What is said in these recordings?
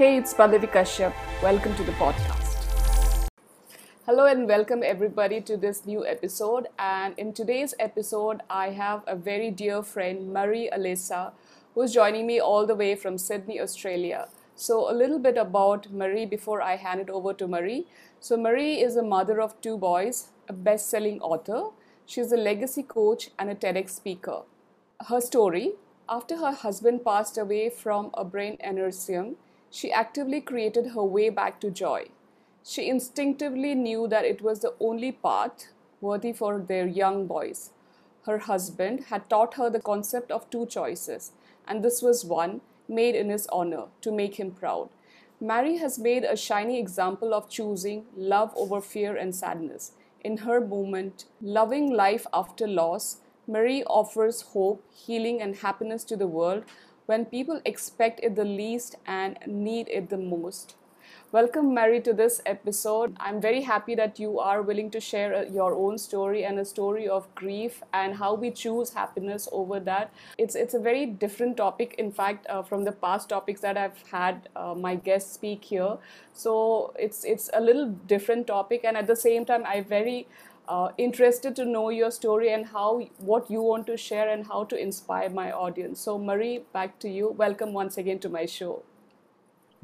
Hey, it's Pallavi Kashyap. Welcome to the podcast. Hello and welcome everybody to this new episode. And in today's episode, I have a very dear friend, Marie Alessi, who's joining me all the way from Sydney, Australia. So, a little bit about Marie before I hand it over to Marie. So, Marie is a mother of two boys, a best selling author. She's a legacy coach and a TEDx speaker. Her story after her husband passed away from a brain aneurysm, she actively created her way back to joy. She instinctively knew that it was the only path worthy for their young boys. Her husband had taught her the concept of two choices, and this was one made in his honor to make him proud. Mary has made a shiny example of choosing love over fear and sadness. In her movement, Loving Life After Loss, Mary offers hope, healing, and happiness to the world when people expect it the least and need it the most. Welcome, Mary, to this episode. I'm very happy that you are willing to share uh, your own story and a story of grief and how we choose happiness over that. It's it's a very different topic, in fact, uh, from the past topics that I've had uh, my guests speak here. So it's it's a little different topic, and at the same time, I very uh, interested to know your story and how what you want to share and how to inspire my audience. So, Marie, back to you. Welcome once again to my show.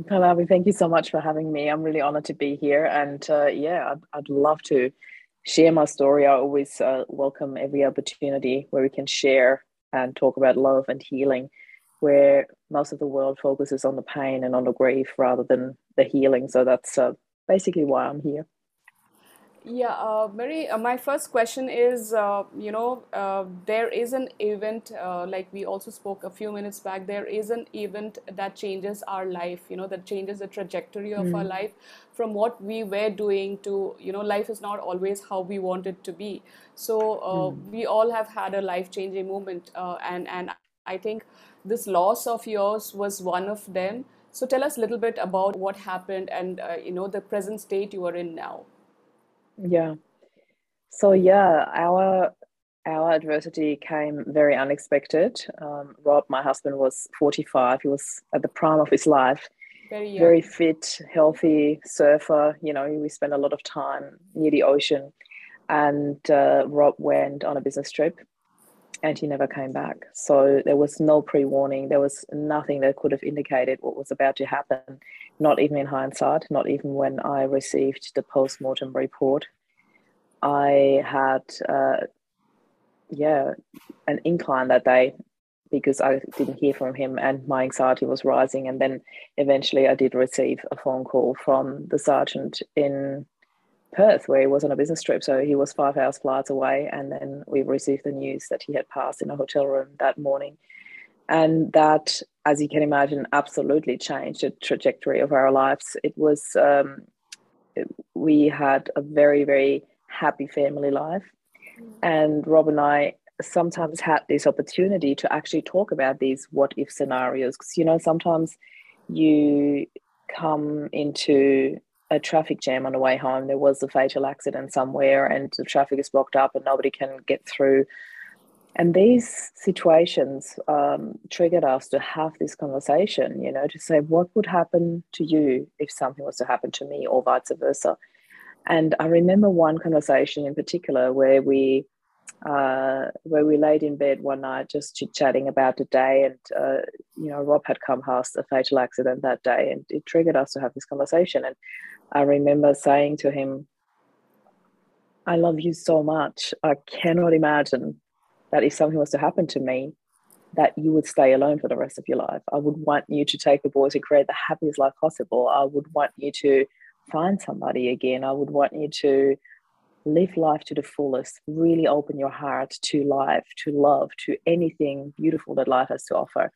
Pallavi, thank you so much for having me. I'm really honored to be here, and uh, yeah, I'd, I'd, love to share my story. I always uh, welcome every opportunity where we can share and talk about love and healing, where most of the world focuses on the pain and on the grief rather than the healing. So that's uh, basically why I'm here. Yeah, uh, Marie, uh, my first question is, uh, you know, uh, there is an event, uh, like we also spoke a few minutes back, there is an event that changes our life, you know, that changes the trajectory of mm. our life from what we were doing to, you know, life is not always how we want it to be. So mm. we all have had a life changing moment. and, and I think this loss of yours was one of them. So tell us a little bit about what happened and, you know, the present state you are in now. Yeah. So yeah, our our adversity came very unexpected. Um, Rob, my husband, was 45. He was at the prime of his life. Very, very fit, healthy surfer. You know, we spent a lot of time near the ocean. And uh, Rob went on a business trip and he never came back. So there was no pre warning. There was nothing that could have indicated what was about to happen, not even in hindsight, not even when I received the post mortem report. I had, uh, yeah, an incline that day because I didn't hear from him and my anxiety was rising. And then eventually I did receive a phone call from the sergeant in Perth, where he was on a business trip. So he was five hours flights away. And then we received the news that he had passed in a hotel room that morning. And that, as you can imagine, absolutely changed the trajectory of our lives. It was, um, we had a very, very happy family life. And Rob and I sometimes had this opportunity to actually talk about these what if scenarios. Because, you know, sometimes you come into a traffic jam on the way home. There was a fatal accident somewhere, and the traffic is blocked up, and nobody can get through. And these situations um, triggered us to have this conversation, you know, to say, what would happen to you if something was to happen to me, or vice versa. And I remember one conversation in particular where we uh, where we laid in bed one night just chit chatting about the day. And, uh, you know, Rob had come past a fatal accident that day and it triggered us to have this conversation. And I remember saying to him, I love you so much. I cannot imagine that if something was to happen to me, that you would stay alone for the rest of your life. I would want you to take the boys and create the happiest life possible. I would want you to find somebody again. I would want you to live life to the fullest, really open your heart to life, to love, to anything beautiful that life has to offer.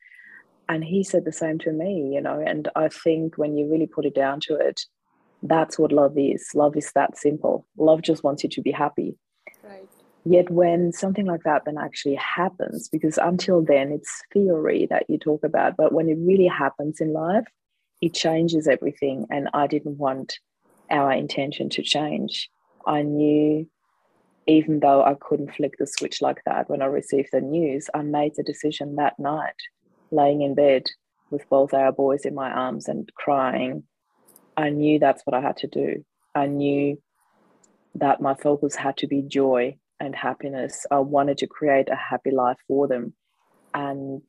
And he said the same to me, you know. And I think when you really put it down to it, that's what love is. Love is that simple. Love just wants you to be happy. Yet when something like that then actually happens, because until then it's theory that you talk about, but when it really happens in life, it changes everything. And I didn't want our intention to change. I knew even though I couldn't flick the switch like that when I received the news, I made the decision that night, laying in bed, with both our boys in my arms and crying, I knew that's what I had to do. I knew that my focus had to be joy and happiness. I wanted to create a happy life for them. And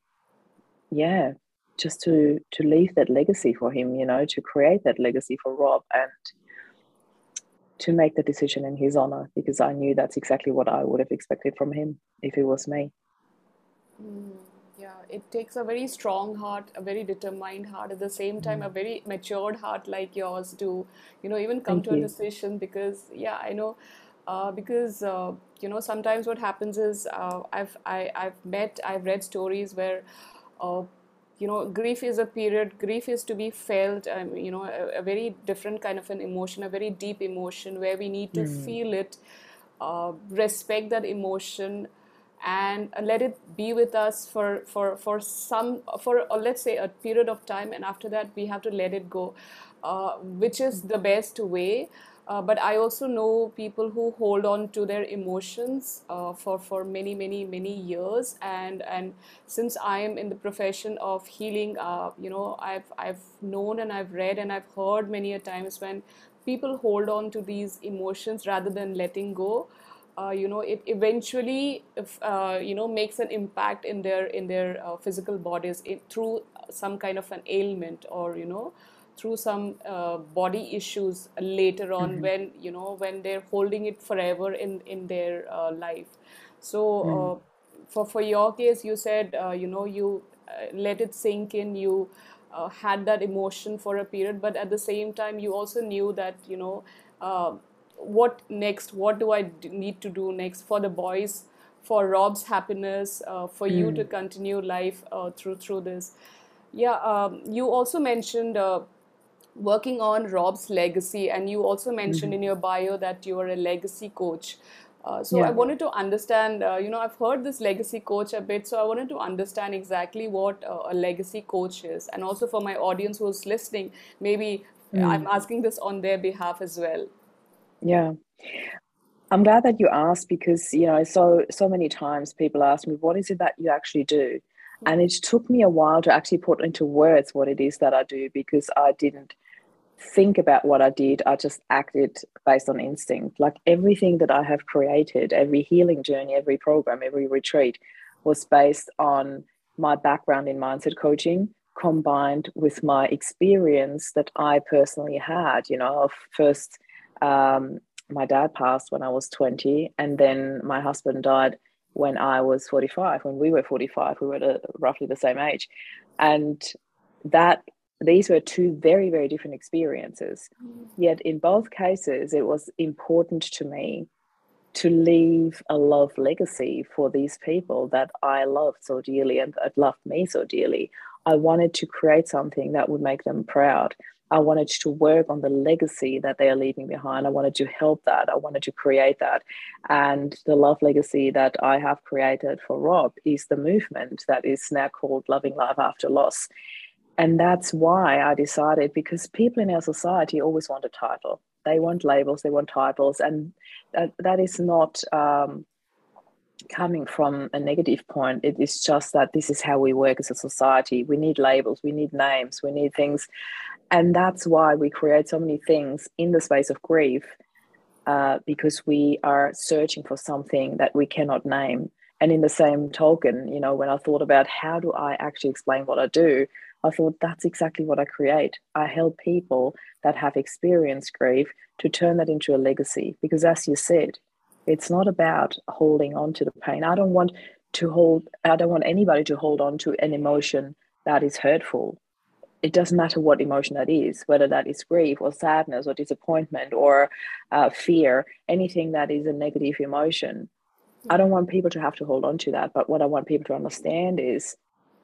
yeah, just to to leave that legacy for him, you know, to create that legacy for Rob and to make the decision in his honor because I knew that's exactly what I would have expected from him if it was me. Mm, yeah, it takes a very strong heart, a very determined heart, at the same time, mm. a very matured heart like yours to, you know, even come Thank to you. a decision because, yeah, I know. Uh, because uh, you know sometimes what happens is uh, I've I, I've met I've read stories where uh, you know grief is a period grief is to be felt um, you know a, a, very different kind of an emotion a very deep emotion where we need to mm. feel it uh, respect that emotion and let it be with us for for for some for let's say a period of time and after that we have to let it go uh, which is the best way uh, but I also know people who hold on to their emotions uh, for for many many many years, and and since I am in the profession of healing, uh, you know, I've I've known and I've read and I've heard many a times when people hold on to these emotions rather than letting go. Uh, you know, it eventually, if, uh, you know, makes an impact in their in their uh, physical bodies it, through some kind of an ailment or you know, through some uh, body issues later on mm-hmm. when you know when they're holding it forever in in their uh, life so mm. for for your case you said uh, you know you uh, let it sink in you uh, had that emotion for a period but at the same time you also knew that you know what next what do i d- need to do next for the boys for rob's happiness for mm. you to continue life through through this yeah um, you also mentioned working on Rob's legacy, and you also mentioned mm-hmm. in your bio that you are a legacy coach. Uh, so yeah. I wanted to understand. Uh, you know, I've heard this legacy coach a bit, so I wanted to understand exactly what uh, a legacy coach is, and also for my audience who's listening, maybe mm. I'm asking this on their behalf as well. Yeah. I'm glad that you asked because you know so so many times people ask me what is it that you actually do, and it took me a while to actually put into words what it is that I do because I didn't think about what I did. I just acted based on instinct. Like everything that I have created, every healing journey, every program, every retreat was based on my background in mindset coaching combined with my experience that I personally had. You know, first, um, my dad passed when I was 20, and then my husband died when I was 45. When we were 45, we were at roughly the same age. And that these were two very, very different experiences. Yet in both cases, it was important to me to leave a love legacy for these people that I loved so dearly and that loved me so dearly. I wanted to create something that would make them proud. I wanted to work on the legacy that they are leaving behind. I wanted to help that. I wanted to create that. And the love legacy that I have created for Rob is the movement that is now called Loving Life After Loss. And that's why I decided because people in our society always want a title. They want labels, they want titles. And that, that is not um, coming from a negative point. It is just that this is how we work as a society. We need labels, we need names, we need things. And that's why we create so many things in the space of grief uh, because we are searching for something that we cannot name. And in the same token, you know, when I thought about how do I actually explain what I do, I thought that's exactly what I create. I help people that have experienced grief to turn that into a legacy. Because as you said, it's not about holding on to the pain. I don't want to hold, I don't want anybody to hold on to an emotion that is hurtful. It doesn't matter what emotion that is, whether that is grief or sadness or disappointment or uh, fear, anything that is a negative emotion. I don't want people to have to hold on to that. But what I want people to understand is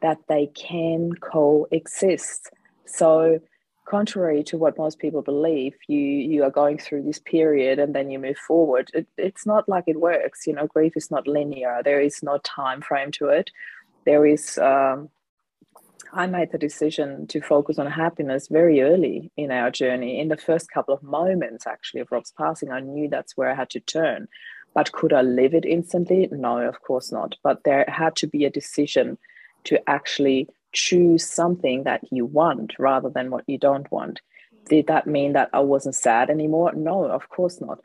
that they can coexist. So, contrary to what most people believe, you you are going through this period and then you move forward. It, it's not like it works. You know, grief is not linear. There is no time frame to it. There is. Um, I made the decision to focus on happiness very early in our journey. In the first couple of moments, actually, of Rob's passing, I knew that's where I had to turn. But could I live it instantly? No, of course not. But there had to be a decision to actually choose something that you want rather than what you don't want. Did that mean that I wasn't sad anymore? No, of course not.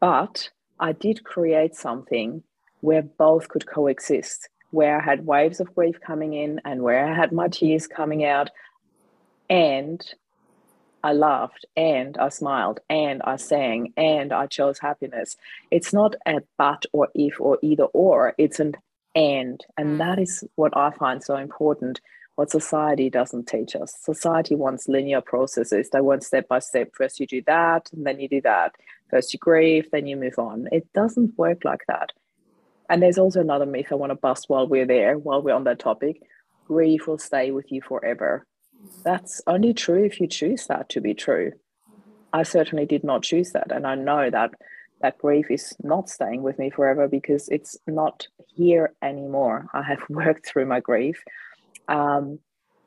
But I did create something where both could coexist, where I had waves of grief coming in and where I had my tears coming out. And I laughed and I smiled and I sang and I chose happiness. It's not a but or if or either or, it's an and. And mm. that is what I find so important. What society doesn't teach us. Society wants linear processes. They want step by step. First, you do that, and then you do that. First, you grieve, then you move on. It doesn't work like that. And there's also another myth I want to bust while we're there, while we're on that topic. Grief will stay with you forever. That's only true if you choose that to be true. I certainly did not choose that. And I know that that grief is not staying with me forever because it's not here anymore. I have worked through my grief. Um,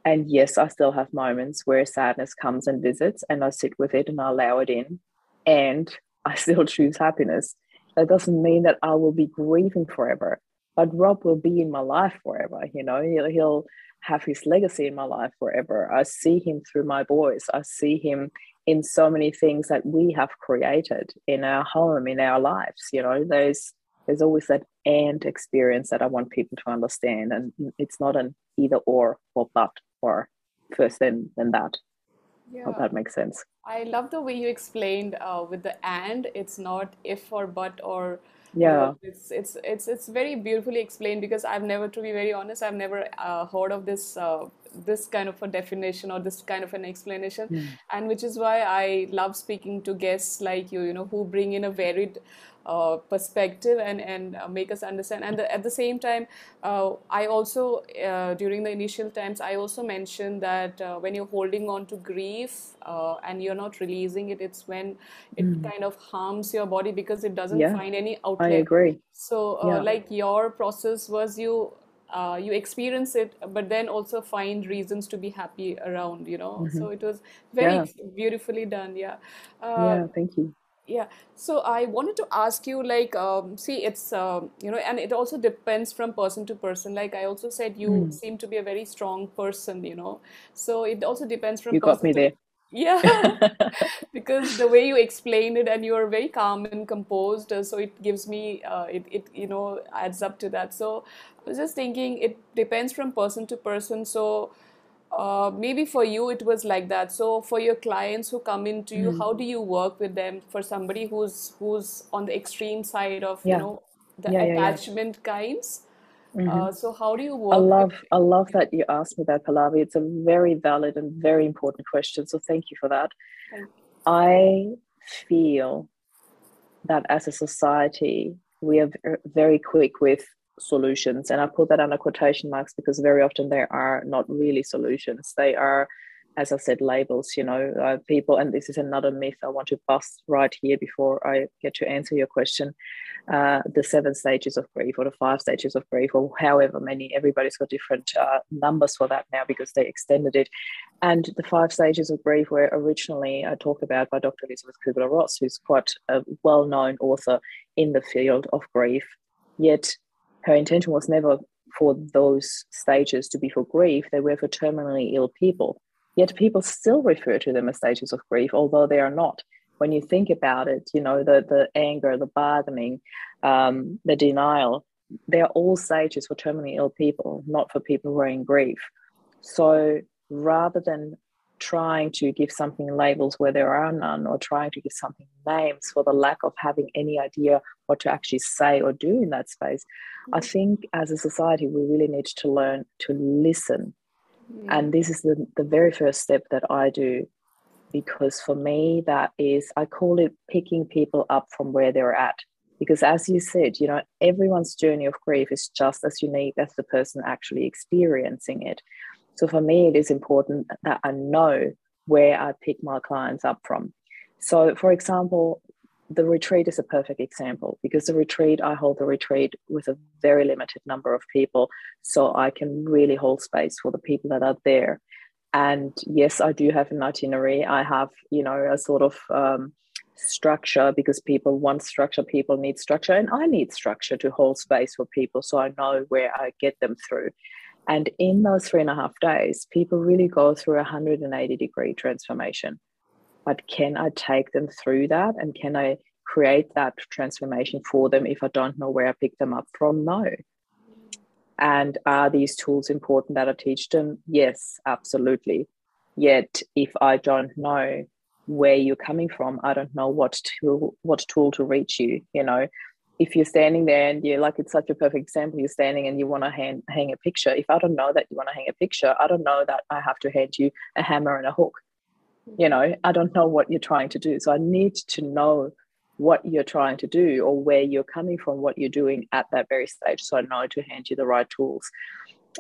and yes, I still have moments where sadness comes and visits, and I sit with it and I allow it in. And I still choose happiness. That doesn't mean that I will be grieving forever, but Rob will be in my life forever. You know, he'll, he'll have his legacy in my life forever. I see him through my boys. I see him in so many things that we have created in our home, in our lives. You know, there's there's always that and experience that I want people to understand. And it's not an either or or but or first then then that. Yeah. Hope that makes sense. I love the way you explained uh, with the and. It's not if or but or yeah it's it's it's it's very beautifully explained because i've never to be very honest i've never uh, heard of this uh, this kind of a definition or this kind of an explanation mm. and which is why i love speaking to guests like you you know who bring in a varied uh, perspective and and uh, make us understand and the, at the same time uh, i also uh, during the initial times i also mentioned that uh, when you're holding on to grief uh, and you're not releasing it it's when it mm. kind of harms your body because it doesn't yeah, find any outlet i agree so yeah. like your process was you uh, you experience it but then also find reasons to be happy around you know? Mm-hmm. so it was very yeah. beautifully done yeah. Uh, yeah thank you. yeah. So i wanted to ask you like um, see it's um, you know and it also depends from person to person. Like i also said you mm. seem to be a very strong person you know? So it also depends from you got me to, there yeah. Because the way you explained it and you are very calm and composed uh, so it gives me uh, it, it you know adds up to that. So i was just thinking it depends from person to person. So uh, maybe for you it was like that. So for your clients who come into you mm. how do you work with them? For somebody who's who's on the extreme side of yeah. you know the yeah, attachment yeah, kinds mm-hmm. uh, so how do you work i love i love that you asked me that pallavi it's a very valid and very important question so thank you for that you. i feel that as a society we are very quick with solutions. And I put that under quotation marks because very often there are not really solutions. They are, as I said, labels, you know, uh, people, and this is another myth I want to bust right here before I get to answer your question. Uh, the seven stages of grief or the five stages of grief or however many, everybody's got different uh, numbers for that now because they extended it. And the five stages of grief were originally uh, talked about by Dr. Elizabeth Kubler-Ross, who's quite a well-known author in the field of grief. Yet her intention was never for those stages to be for grief, they were for terminally ill people. Yet people still refer to them as stages of grief, although they are not. When you think about it, you know, the, the anger, the bargaining, um, the denial, they're all stages for terminally ill people, not for people who are in grief. So rather than trying to give something labels where there are none or trying to give something names for the lack of having any idea what to actually say or do in that space i mm. think as a society we really need to learn to listen and this is the, the very first step that i do because for me that is i call it picking people up from where they're at. Because as you said you know everyone's journey of grief is just as unique as the person actually experiencing it. So for me, it is important that I know where I pick my clients up from. So, for example, the retreat is a perfect example because the retreat, I hold the retreat with a very limited number of people. So I can really hold space for the people that are there. And yes, I do have an itinerary. I have, you know, a sort of um, structure because people want structure, people need structure, and I need structure to hold space for people so I know where I get them through. And in those three and a half days, people really go through a 180 degree transformation. But can I take them through that? And can I create that transformation for them if I don't know where I picked them up from? No. And are these tools important that I teach them? Yes, absolutely. Yet, if I don't know where you're coming from, I don't know what tool what tool to reach you. You know, if you're standing there and you're like, it's such a perfect example. You're standing and you want to hang, hang a picture. If I don't know that you want to hang a picture, I don't know that I have to hand you a hammer and a hook. You know, I don't know what you're trying to do. So I need to know what you're trying to do or where you're coming from, what you're doing at that very stage. So I know to hand you the right tools.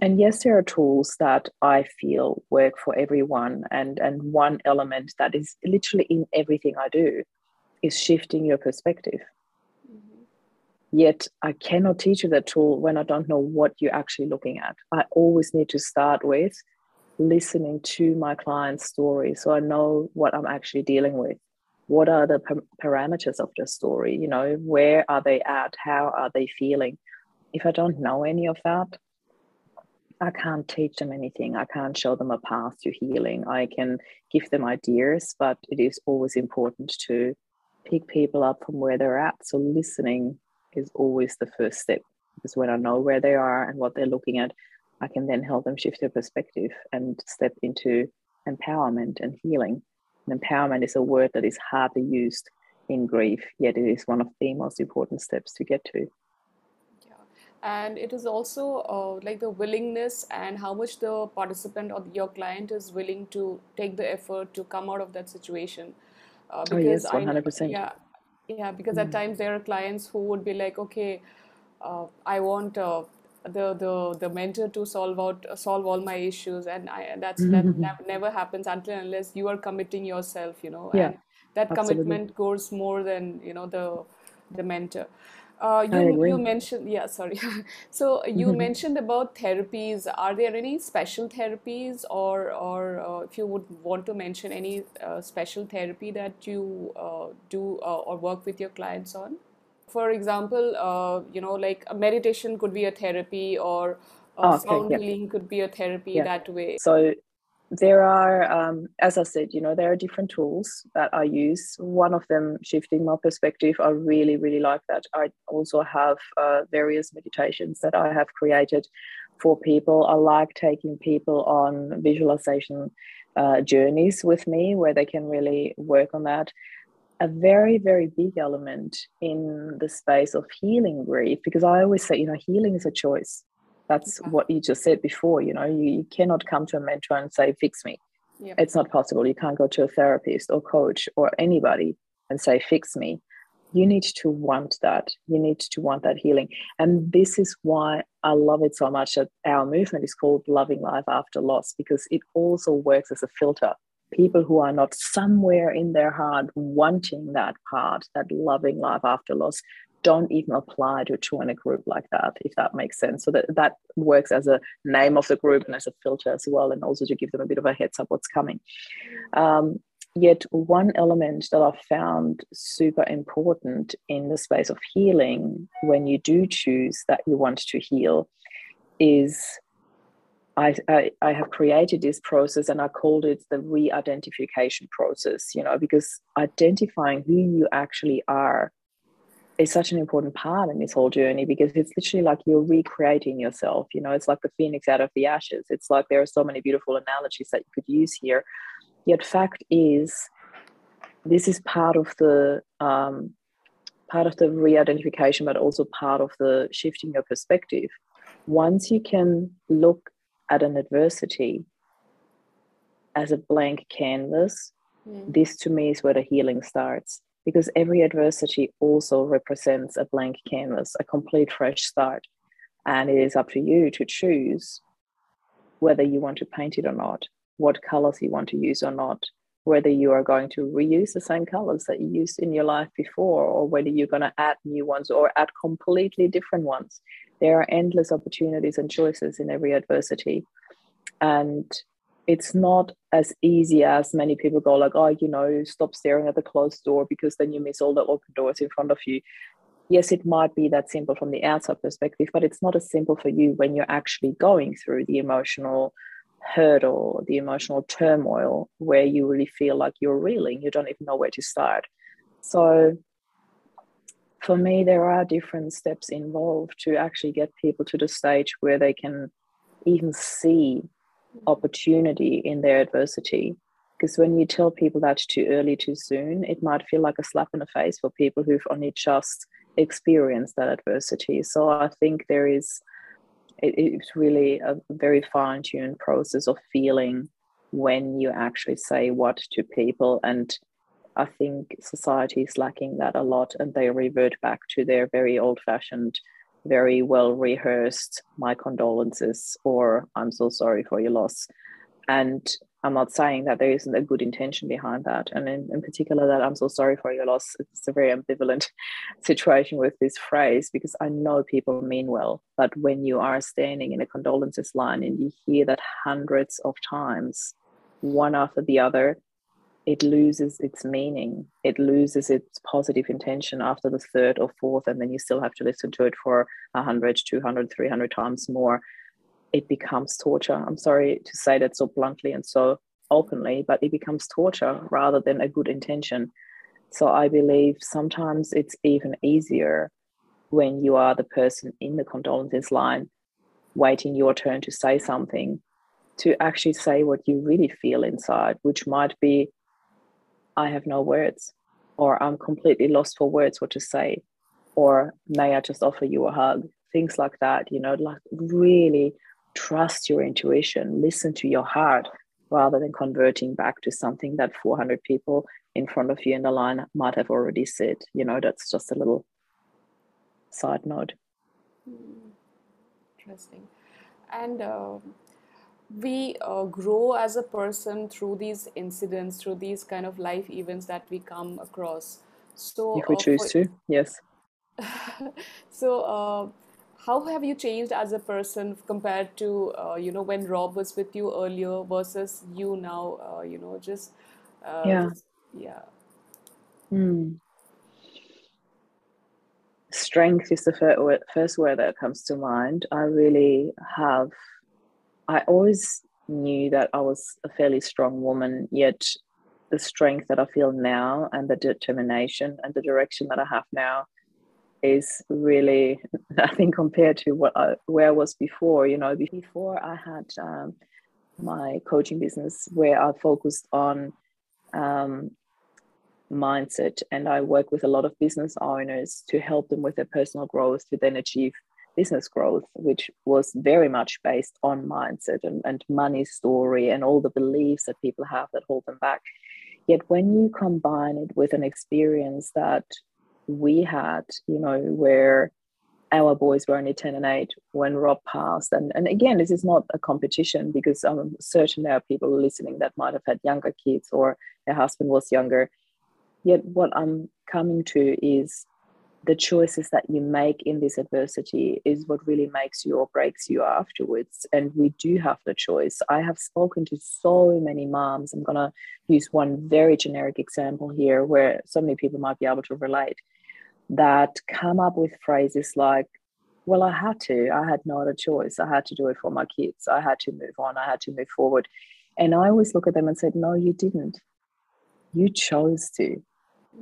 And yes, there are tools that I feel work for everyone. And, and one element that is literally in everything I do is shifting your perspective. Mm-hmm. Yet I cannot teach you that tool when I don't know what you're actually looking at. I always need to start with listening to my client's story so I know what I'm actually dealing with. What are the parameters of the story? You know where are they at? How are they feeling? If i don't know any of that i can't teach them anything. I can't show them a path to healing. I can give them ideas but it is always important to pick people up from where they're at. So listening is always the first step because when i know where they are and what they're looking at i can then help them shift their perspective and step into empowerment and healing and empowerment is a word that is hardly used in grief, yet it is one of the most important steps to get to. Yeah, and it is also uh, like the willingness and how much the participant or your client is willing to take the effort to come out of that situation. Uh, because oh, yes, 100%. I, yeah, yeah, because mm. at times there are clients who would be like, okay, uh, I want uh, the the the mentor to solve out solve all my issues and I, that's mm-hmm. that never happens until unless you are committing yourself you know yeah, and that absolutely. commitment goes more than you know the the mentor uh, you you mentioned yeah sorry so you mm-hmm. mentioned about therapies are there any special therapies or or uh, if you would want to mention any uh, special therapy that you uh, do uh, or work with your clients on for example, uh, you know, like a meditation could be a therapy or oh, okay, sound yeah. healing could be a therapy yeah. that way. So there are, um, as I said, you know, there are different tools that I use. One of them, shifting my perspective, I really, really like that. I also have uh, various meditations that I have created for people. I like taking people on visualization uh, journeys with me where they can really work on that a very, very big element in the space of healing grief because I always say, you know, healing is a choice. That's yeah. what you just said before. You know, you, you cannot come to a mentor and say, fix me. Yep. It's not possible. You can't go to a therapist or coach or anybody and say, fix me. You need to want that. You need to want that healing. And this is why I love it so much that our movement is called Loving Life After Loss because it also works as a filter people who are not somewhere in their heart wanting that part, that loving life after loss, don't even apply to join a group like that, if that makes sense. So that, that works as a name of the group and as a filter as well, and also to give them a bit of a heads up what's coming. Um, yet, one element that I've found super important in the space of healing when you do choose that you want to heal is I, I, have created this process and I called it the re identification process, you know, because identifying who you actually are is such an important part in this whole journey because it's literally like you're recreating yourself. You know, it's like the phoenix out of the ashes. It's like there are so many beautiful analogies that you could use here. Yet, fact is, this is part of the um, part of the re-identification, but also part of the shifting your perspective. Once you can look at an adversity as a blank canvas, mm. this to me is where the healing starts because every adversity also represents a blank canvas, a complete fresh start. And it is up to you to choose whether you want to paint it or not, what colors you want to use or not, whether you are going to reuse the same colors that you used in your life before, or whether you're going to add new ones or add completely different ones. There are endless opportunities and choices in every adversity. And it's not as easy as many people go, like, oh, you know, stop staring at the closed door because then you miss all the open doors in front of you. yes, it might be that simple from the outside perspective, but it's not as simple for you when you're actually going through the emotional hurdle, the emotional turmoil, where you really feel like you're reeling, you don't even know where to start. So, for me, there are different steps involved to actually get people to the stage where they can even see opportunity in their adversity. Because when you tell people that too early, too soon, it might feel like a slap in the face for people who've only just experienced that adversity. So I think there is, it, it's really a very fine tuned process of feeling when you actually say what to people. And I think society is lacking that a lot and they revert back to their very old fashioned very well rehearsed my condolences or i'm so sorry for your loss. And i'm not saying that there isn't a good intention behind that and in, in particular that i'm so sorry for your loss. It's a very ambivalent situation with this phrase because i know people mean well but when you are standing in a condolences line and you hear that hundreds of times one after the other it loses its meaning. It loses its positive intention after the third or fourth, and then you still have to listen to it for 100, 200, 300 times more. It becomes torture. I'm sorry to say that so bluntly and so openly, but it becomes torture rather than a good intention. So I believe sometimes it's even easier when you are the person in the condolences line waiting your turn to say something to actually say what you really feel inside, which might be I have no words, or I'm completely lost for words what to say, or may I just offer you a hug? Things like that, you know, like really trust your intuition, listen to your heart rather than converting back to something that 400 people in front of you in the line might have already said. You know, that's just a little side note. Hmm. Interesting. And uh, we uh, grow as a person through these incidents, through these kind of life events that we come across. So, if we uh, choose for, to, yes. so, uh, how have you changed as a person compared to uh, you know when Rob was with you earlier versus you now? Uh, you know, just uh, yeah, just, yeah. Mm. Strength is the first word that comes to mind. I really have I always knew that I was a fairly strong woman, yet the strength that I feel now and the determination and the direction that I have now is really nothing compared to what I, where I was before. You know, before I had um, my coaching business where I focused on um, mindset and I work with a lot of business owners to help them with their personal growth to then achieve business growth, which was very much based on mindset and, and money story and all the beliefs that people have that hold them back. Yet when you combine it with an experience that we had, you know, where our boys were only 10 and 8 when Rob passed. And, and again, this is not a competition because I'm certain there are people listening that might have had younger kids or their husband was younger. Yet, what I'm coming to is the choices that you make in this adversity is what really makes you or breaks you afterwards. And we do have the choice. I have spoken to so many moms. I'm going to use one very generic example here where so many people might be able to relate that come up with phrases like, well, I had to. I had no other choice. I had to do it for my kids. I had to move on. I had to move forward. And I always look at them and said, no, you didn't. You chose to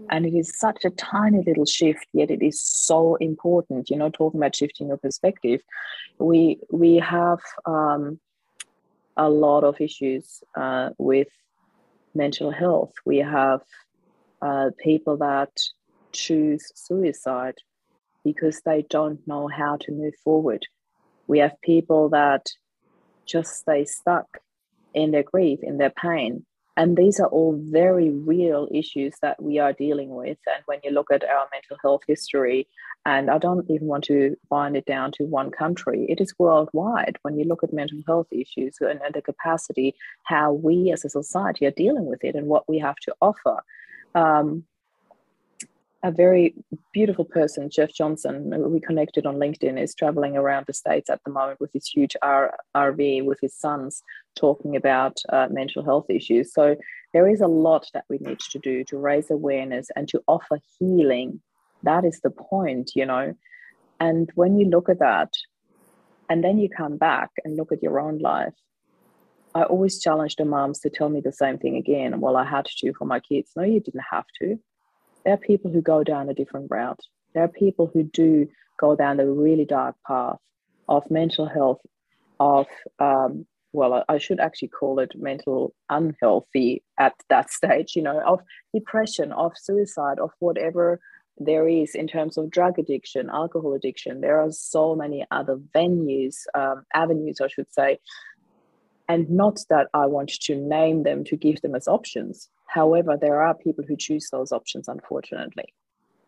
and it is such a tiny little shift yet it is so important. You know talking about shifting your perspective we we have um, a lot of issues uh, with mental health. We have uh, people that choose suicide because they don't know how to move forward. We have people that just stay stuck in their grief in their pain and these are all very real issues that we are dealing with. And when you look at our mental health history, and I don't even want to bind it down to one country, it is worldwide. When you look at mental health issues and, and the capacity, how we as a society are dealing with it and what we have to offer. Um, a very beautiful person, Jeff Johnson, we connected on LinkedIn, is traveling around the States at the moment with his huge RV with his sons talking about uh, mental health issues. So there is a lot that we need to do to raise awareness and to offer healing that is the point, you know. And when you look at that, and then you come back and look at your own life, I always challenge the moms to tell me the same thing again. Well, I had to for my kids. No, you didn't have to. There are people who go down a different route. There are people who do go down the really dark path of mental health, of um, well, I should actually call it mental unhealthy at that stage, you know, of depression, of suicide, of whatever there is in terms of drug addiction, alcohol addiction. There are so many other venues, um, avenues, I should say. And not that I want to name them to give them as options. However, there are people who choose those options, unfortunately.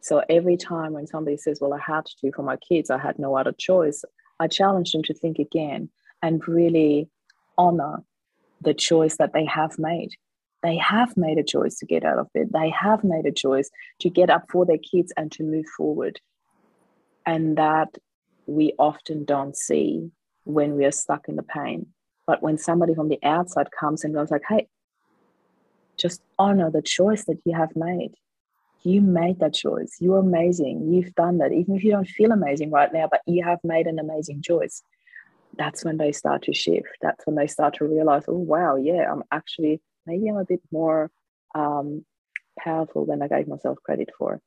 So every time when somebody says, Well, I had to for my kids, I had no other choice, I challenge them to think again and really honor the choice that they have made. They have made a choice to get out of bed. They have made a choice to get up for their kids and to move forward. And that we often don't see when we are stuck in the pain. But when somebody from the outside comes and goes like, hey, just honor the choice that you have made. You made that choice. You're amazing. You've done that. Even if you don't feel amazing right now, but you have made an amazing choice that's when they start to shift. That's when they start to realize, oh, wow, yeah, I'm actually, maybe I'm a bit more um, powerful than I gave myself credit for.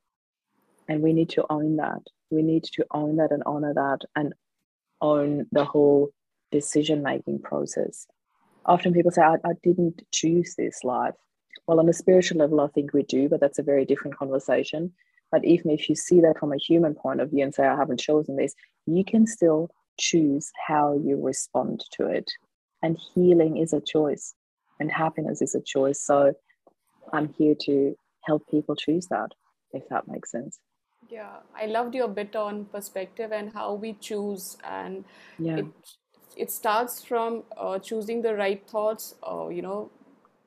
And we need to own that. We need to own that and honor that and own the whole decision making process. Often people say, I, I didn't choose this life. Well, on a spiritual level, I think we do, but that's a very different conversation. But even if you see that from a human point of view and say, I haven't chosen this, you can still choose how you respond to it. And healing is a choice, and happiness is a choice. So I'm here to help people choose that, if that makes sense. Yeah, I loved your bit on perspective and how we choose, and yeah. it it starts from uh, choosing the right thoughts, uh, you know,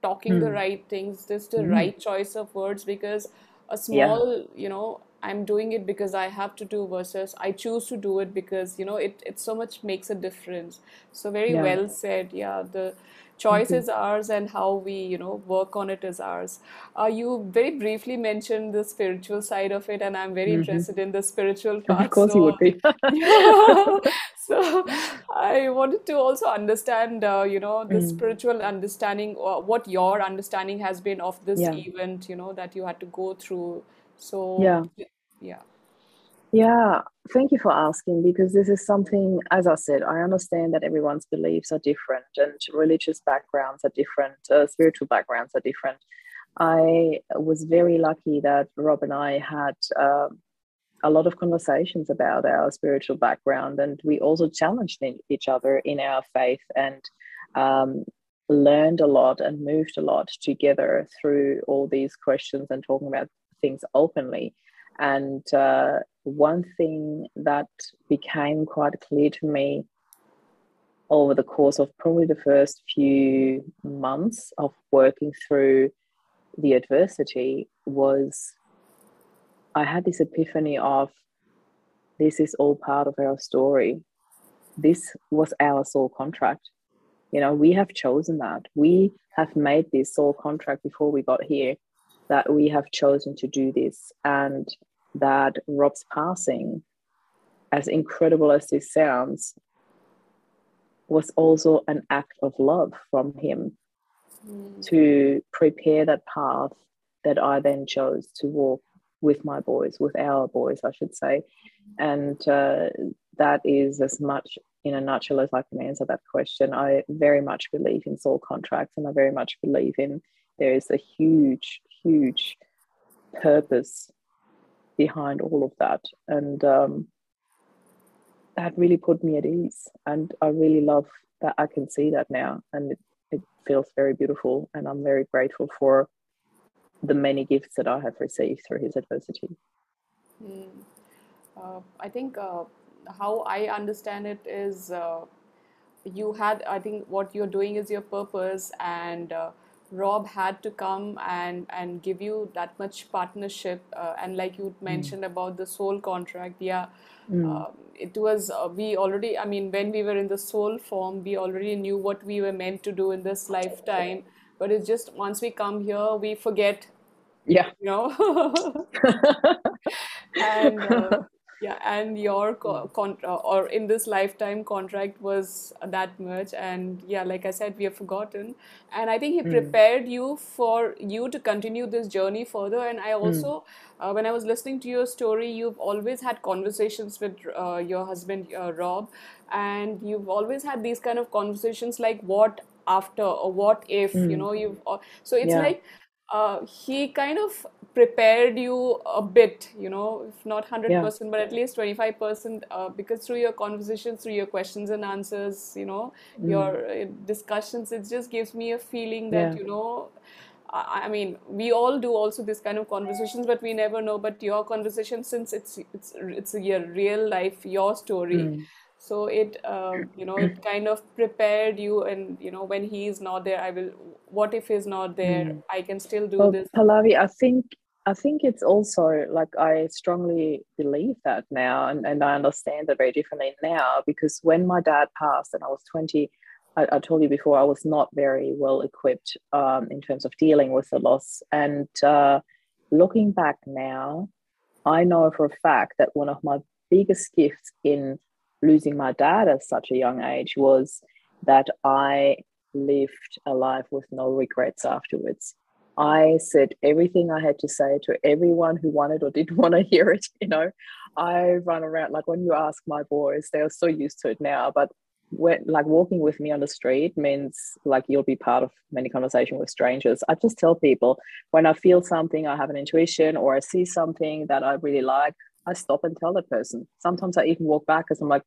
talking mm. the hmm. right things, just the mm. right choice of words. Because a small, yeah. you know, I'm doing it because I have to do versus I choose to do it because you know it it so much makes a difference. So very yeah. well said. Yeah, the choice is ours and how we you know work on it is ours. Uh, you very briefly mentioned the spiritual side of it, and I'm very mm-hmm. interested in the spiritual part. Of course, so, you would be. so I wanted to also understand, uh, you know, the mm. spiritual understanding, or what your understanding has been of this yeah. event, you know, that you had to go through. So yeah yeah. Yeah thank you for asking because this is something as i said i understand that everyone's beliefs are different and religious backgrounds are different uh, spiritual backgrounds are different. I was very lucky that rob and i had uh, a lot of conversations about our spiritual background and we also challenged each other in our faith and um, learned a lot and moved a lot together through all these questions and talking about things openly and uh, one thing that became quite clear to me over the course of probably the first few months of working through the adversity was I had this epiphany of this is all part of our story. This was our soul contract. You know, we have chosen that. We have made this soul contract before we got here that we have chosen to do this and that Rob's passing, as incredible as this sounds, was also an act of love from him mm. to prepare that path that I then chose to walk with my boys, with our boys, I should say. And uh, that is as much in a nutshell as I can answer that question. I very much believe in soul contracts and I very much believe in there is a huge huge purpose behind all of that. And um, that really put me at ease. And I really love that I can see that now. And it, it feels very beautiful. And I'm very grateful for the many gifts that I have received through his adversity. Mm. Uh, I think uh, how I understand it is uh, you had, I think what you're doing is your purpose, and uh, Rob had to come and and give you that much partnership, uh, and like you hmm. mentioned mm. about the soul contract, yeah, mm. uh, it was uh, we already. I mean, when we were in the soul form, we already knew what we were meant to do in this lifetime. But it's just once we come here, we forget. Yeah, you know. and uh, yeah and your co- con- uh, or in this lifetime contract was that much and yeah like i said we have forgotten and i think he Mm. prepared you for you to continue this journey further and i Mm. also uh, when i was listening to your story you've always had conversations with uh, your husband uh, rob and you've always had these kind of conversations like what after or what if you Mm. know you've uh, so it's Yeah. like uh, he kind of prepared you a bit, you know, if not 100%, but at least 25%, uh, because through your conversations, through your questions and answers, you know, your Mm. uh, discussions, it just gives me a feeling that, Yeah. you know, I, mean, we all do also this kind of conversations, but we never know. But your conversation, since it's it's it's a real life, your story, Mm. So it um, you know it kind of prepared you, and you know when he is not there, I will. What if he's not there? Mm. I can still do Well, this. Pallavi, I think I think it's also like I strongly believe that now, and, and I understand that very differently now because when my dad passed and I was 20, I, I told you before, I was not very well equipped um, in terms of dealing with the loss. And uh, looking back now, I know for a fact that one of my biggest gifts in losing my dad at such a young age was that I lived a life with no regrets afterwards. I said everything I had to say to everyone who wanted or didn't want to hear it. You know, I run around like when you ask my boys, they are so used to it now. But when like walking with me on the street means like you'll be part of many conversation with strangers. I just tell people when I feel something, I have an intuition, or I see something that I really like, I stop and tell the person. Sometimes I even walk back because I'm like,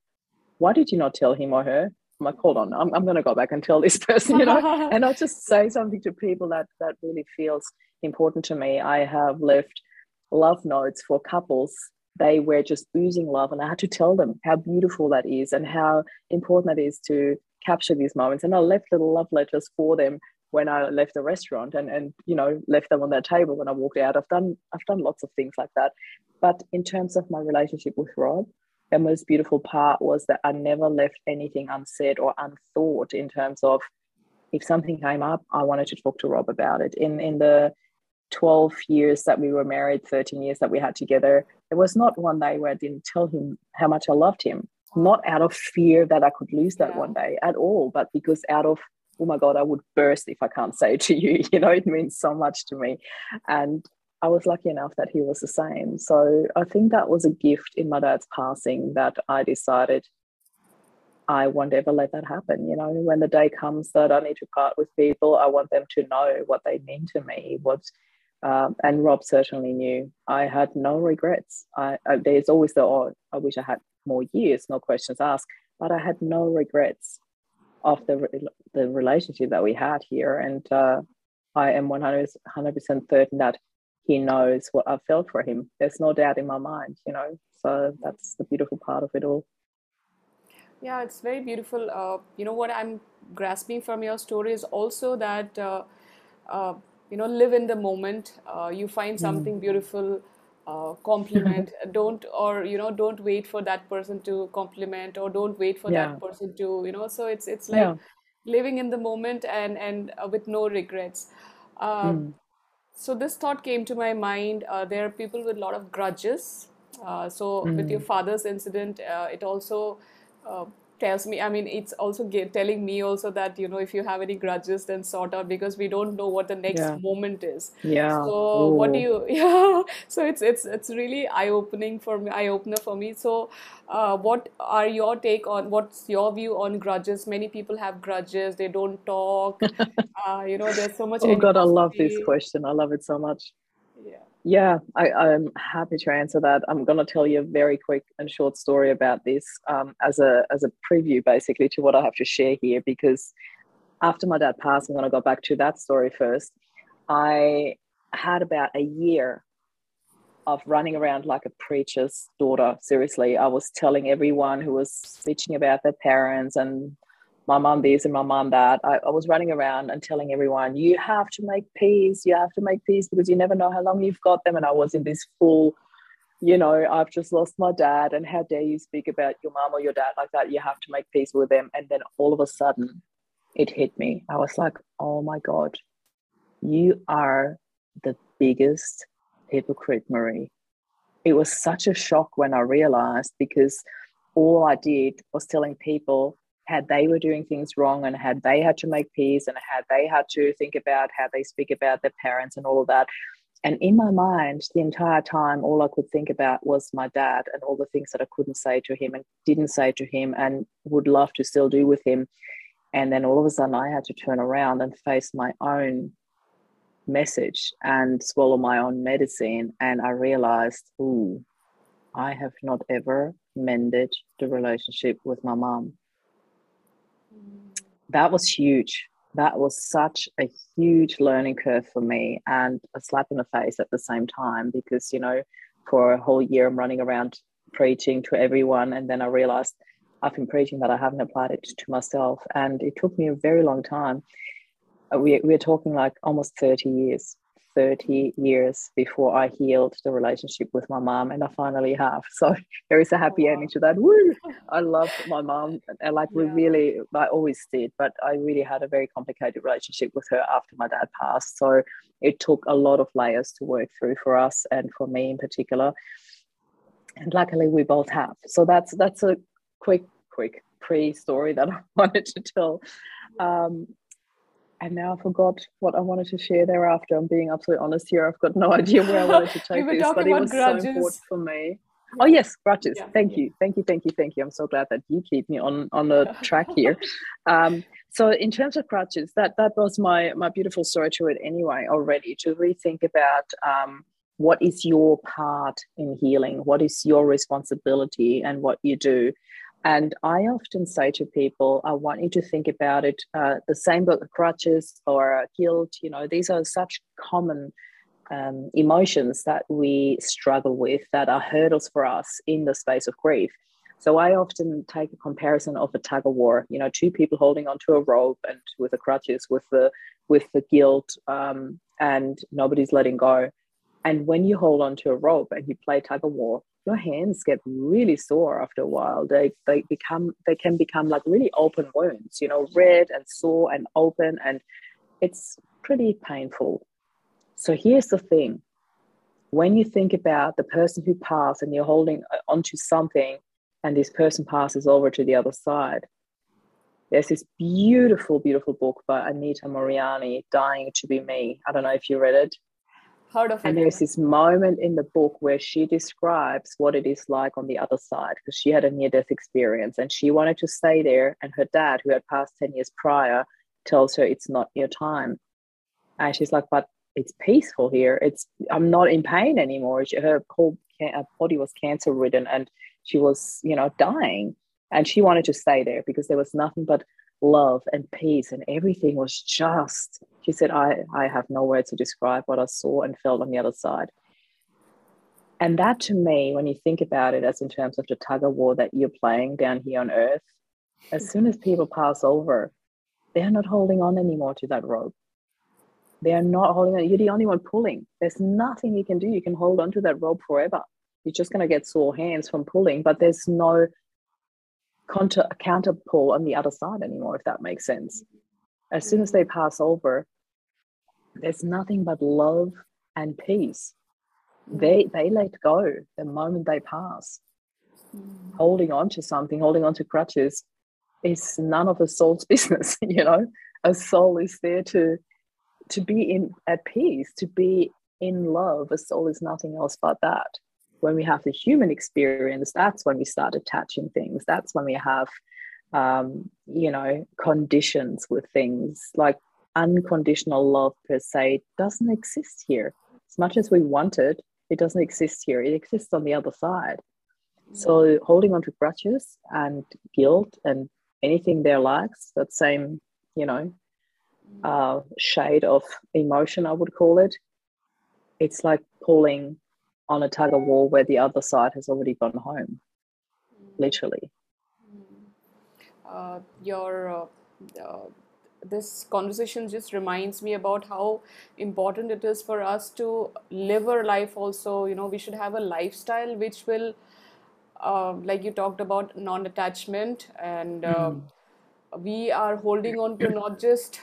why did you not tell him or her? I'm like, hold on, I'm, I'm going to go back and tell this person, you know, and I'll just say something to people that that really feels important to me. I have left love notes for couples. They were just oozing love, and I had to tell them how beautiful that is and how important that is to capture these moments. And I left little love letters for them when I left the restaurant, and and you know left them on their table when I walked out. I've done I've done lots of things like that. But in terms of my relationship with Rob, the most beautiful part was that I never left anything unsaid or unthought in terms of if something came up, I wanted to talk to Rob about it. In in the 12 years that we were married, 13 years that we had together, there was not one day where I didn't tell him how much I loved him. Not out of fear that I could lose that Yeah. one day at all, but because out of, oh my God, I would burst if I can't say it to you. You know, it means so much to me. And I was lucky enough that he was the same. So I think that was a gift in my dad's passing that I decided I won't ever let that happen. You know, when the day comes that I need to part with people, I want them to know what they mean to me. What, um, and Rob certainly knew. I had no regrets. I, I there's always the oh, I wish I had more years, no questions asked, but I had no regrets of the the relationship that we had here, and uh, I am 100 percent certain that he knows what I felt for him. There's no doubt in my mind, you know. So that's the beautiful part of it all. Yeah, it's very beautiful. Uh, you know what I'm grasping from your story is also that uh, uh, you know live in the moment. Uh, you find something beautiful, uh, compliment. Don't or you know don't wait for that person to compliment or don't wait for Yeah, that person to you know. So it's it's yeah, like living in the moment and and uh, with no regrets. Uh, mm, so this thought came to my mind. Uh, there are people with a lot of grudges. Uh, so with your mm, father's incident, uh, it also uh, tells me. I mean, it's also telling me also that you know if you have any grudges, then sort out because we don't know what the next yeah, moment is. yeah. So what do you? Yeah. So it's it's it's really eye-opening for me, eye-opener for me. So, uh, what are your take on what's your view on grudges? Many people have grudges. They don't talk. Uh, you know, there's so much Oh God, I love this question. I love it so much. Yeah. I, I'm happy to answer that. I'm going to tell you a very quick and short story about this um, as a as a preview, basically, to what I have to share here. Because after my dad passed, I'm going to go back to that story first. I had about a year of running around like a preacher's daughter. Seriously, I was telling everyone who was bitching about their parents and my mom this and my mom that. I, I was running around and telling everyone, you have to make peace, you have to make peace because you never know how long you've got them. And I was in this full, you know, I've just lost my dad, and how dare you speak about your mom or your dad like that? You have to make peace with them. And then all of a sudden, it hit me. I was like, oh my God, you are the biggest hypocrite, Marie it was such a shock when I realized because all I did was telling people had they were doing things wrong and had they had to make peace and had they had to think about how they speak about their parents and all of that. And in my mind, the entire time, all I could think about was my dad and all the things that I couldn't say to him and didn't say to him and would love to still do with him. And then all of a sudden, I had to turn around and face my own message and swallow my own medicine. And I realized, ooh, I have not ever mended the relationship with my mom. That was huge. That was such a huge learning curve for me and a slap in the face at the same time because, you know, for a whole year I'm running around preaching to everyone. And then I realized I've been preaching that I haven't applied it to myself. And it took me a very long time. Uh, we, we're talking like almost 30 years 30 years before I healed the relationship with my mom, and I finally have. So there is a happy ending to that. Woo! I love my mom, and like we really, I always did, but I really had a very complicated relationship with her after my dad passed. So it took a lot of layers to work through for us, and for me in particular. And luckily, we both have. So that's that's a quick, quick pre-story that I wanted to tell. Um, and now I forgot what I wanted to share thereafter. I'm being absolutely honest here. I've got no idea where I wanted to take we this, but it was grudges. so important for me. Oh yes, grudges. Yeah. Thank you, thank you, thank you, thank you. I'm so glad that you keep me on on the track here. Um, so in terms of grudges, that that was my my beautiful story to it anyway. Already to rethink about um, what is your part in healing, what is your responsibility, and what you do. And I often say to people, I want you to think about it uh, the same book, crutches or guilt, you know, these are such common um, emotions that we struggle with that are hurdles for us in the space of grief. So I often take a comparison of a tug of war, you know, two people holding onto a rope and with the crutches, with the with the guilt, um, and nobody's letting go. And when you hold onto a rope and you play tug of war, your hands get really sore after a while. They they become they can become like really open wounds, you know, red and sore and open, and it's pretty painful. So here's the thing: when you think about the person who passed and you're holding uh, onto something, and this person passes over to the other side, there's this beautiful, beautiful book by Anita Moorjani, "Dying to Be Me." I don't know if you read it. Heard of and there's this moment in the book where she describes what it is like on the other side because she had a near death experience and she wanted to stay there. And her dad, who had passed 10 years prior, tells her it's not your time. And she's like, but it's peaceful here. It's I'm not in pain anymore. Her whole body was cancer ridden and she was, you know, dying. And she wanted to stay there because there was nothing but love and peace and everything was just she said i i have no words to describe what i saw and felt on the other side. And that to me when you think about it as in terms of the tug of war that you're playing down here on earth as soon as people pass over they're not holding on anymore to that rope. They're not holding on you're the only one pulling. There's nothing you can do. You can hold on to that rope forever. You're just going to get sore hands from pulling but there's no counter counter pull on the other side anymore, if that makes sense. As soon as they pass over, there's nothing but love and peace. They they let go the moment they pass. Holding on to something, holding on to crutches, is none of a soul's business. You know, a soul is there to to be in at peace, to be in love. A soul is nothing else but that when we have the human experience, that's when we start attaching things. That's when we have, um, you know, conditions with things like unconditional love per se doesn't exist here. As much as we want it, it doesn't exist here. It exists on the other side. So holding on to grudges and guilt and anything there lacks, that same, you know, uh, shade of emotion, I would call it. It's like pulling on a tug of war where the other side has already gone home, literally. Uh, your uh, uh, this conversation just reminds me about how important it is for us to live our life. Also, you know, we should have a lifestyle which will, uh, like you talked about, non-attachment, and mm. we are holding on to not just